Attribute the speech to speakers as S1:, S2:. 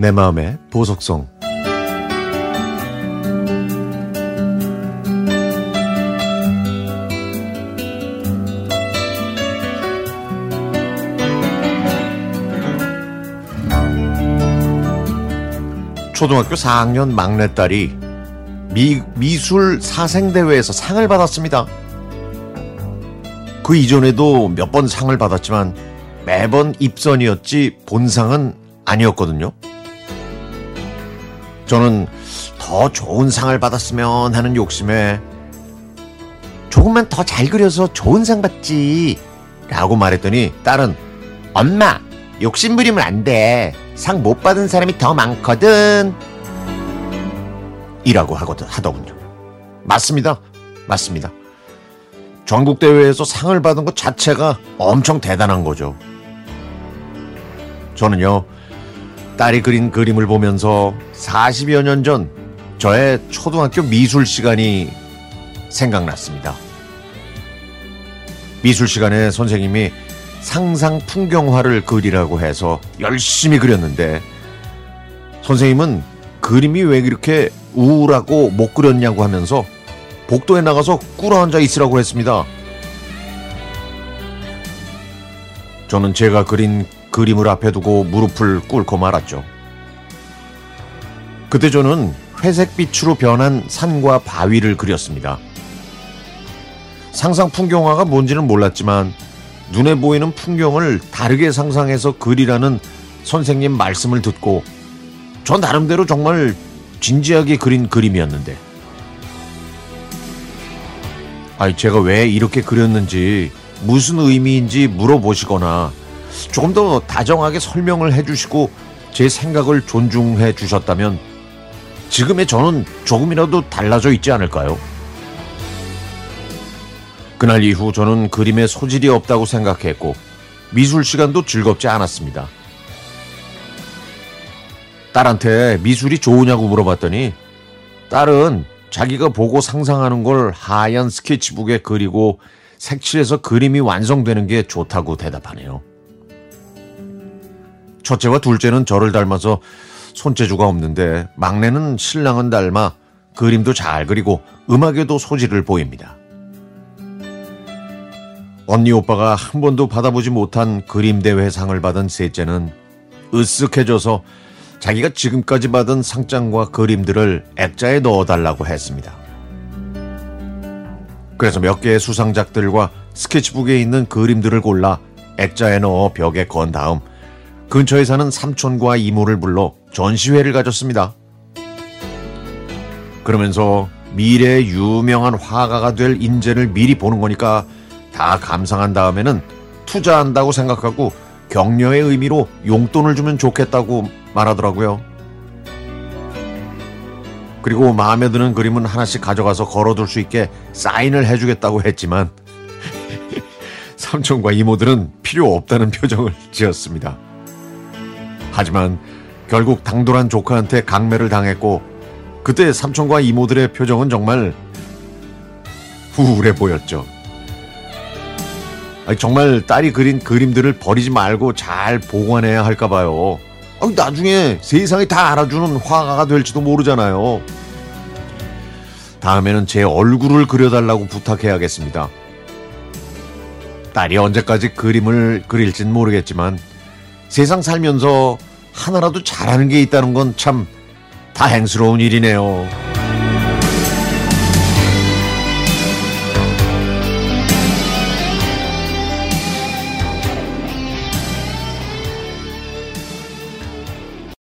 S1: 내 마음의 보석성 초등학교 4학년 막내딸이 미, 미술 사생대회에서 상을 받았습니다. 그 이전에도 몇 번 상을 받았지만 매번 입선이었지 본상은 아니었거든요. 저는 더 좋은 상을 받았으면 하는 욕심에 조금만 더 잘 그려서 좋은 상 받지 라고 말했더니 딸은 엄마 욕심 부리면 안 돼. 상 못 받은 사람이 더 많거든. 이라고 하거든, 하더군요. 맞습니다. 맞습니다. 전국 대회에서 상을 받은 것 자체가 엄청 대단한 거죠. 저는요, 딸이 그린 그림을 보면서 40여 년 전 저의 초등학교 미술 시간이 생각났습니다. 미술 시간에 선생님이 상상 풍경화를 그리라고 해서 열심히 그렸는데 선생님은 그림이 왜 이렇게 우울하고 못 그렸냐고 하면서 복도에 나가서 꿇어 앉아 있으라고 했습니다. 저는 제가 그린 그림을 앞에 두고 무릎을 꿇고 말았죠. 그때 저는 회색빛으로 변한 산과 바위를 그렸습니다. 상상 풍경화가 뭔지는 몰랐지만 눈에 보이는 풍경을 다르게 상상해서 그리라는 선생님 말씀을 듣고 전 나름대로 정말 진지하게 그린 그림이었는데 아니 제가 왜 이렇게 그렸는지 무슨 의미인지 물어보시거나 조금 더 다정하게 설명을 해주시고 제 생각을 존중해 주셨다면 지금의 저는 조금이라도 달라져 있지 않을까요? 그날 이후 저는 그림에 소질이 없다고 생각했고 미술 시간도 즐겁지 않았습니다. 딸한테 미술이 좋으냐고 물어봤더니 딸은 자기가 보고 상상하는 걸 하얀 스케치북에 그리고 색칠해서 그림이 완성되는 게 좋다고 대답하네요. 첫째와 둘째는 저를 닮아서 손재주가 없는데 막내는 신랑은 닮아 그림도 잘 그리고 음악에도 소질을 보입니다. 언니 오빠가 한 번도 받아보지 못한 그림 대회상을 받은 셋째는 으쓱해져서 자기가 지금까지 받은 상장과 그림들을 액자에 넣어달라고 했습니다. 그래서 몇 개의 수상작들과 스케치북에 있는 그림들을 골라 액자에 넣어 벽에 건 다음 근처에 사는 삼촌과 이모를 불러 전시회를 가졌습니다. 그러면서 미래의 유명한 화가가 될 인재를 미리 보는 거니까 다 감상한 다음에는 투자한다고 생각하고 격려의 의미로 용돈을 주면 좋겠다고 말하더라고요. 그리고 마음에 드는 그림은 하나씩 가져가서 걸어둘 수 있게 사인을 해주겠다고 했지만 삼촌과 이모들은 필요 없다는 표정을 지었습니다. 하지만 결국 당돌한 조카한테 강매를 당했고 그때 삼촌과 이모들의 표정은 정말 우울해 보였죠. 정말 딸이 그린 그림들을 버리지 말고 잘 보관해야 할까 봐요. 아니, 나중에 세상이 다 알아주는 화가가 될지도 모르잖아요. 다음에는 제 얼굴을 그려달라고 부탁해야겠습니다. 딸이 언제까지 그림을 그릴진 모르겠지만 세상 살면서 하나라도 잘하는 게 있다는 건 참 다행스러운 일이네요.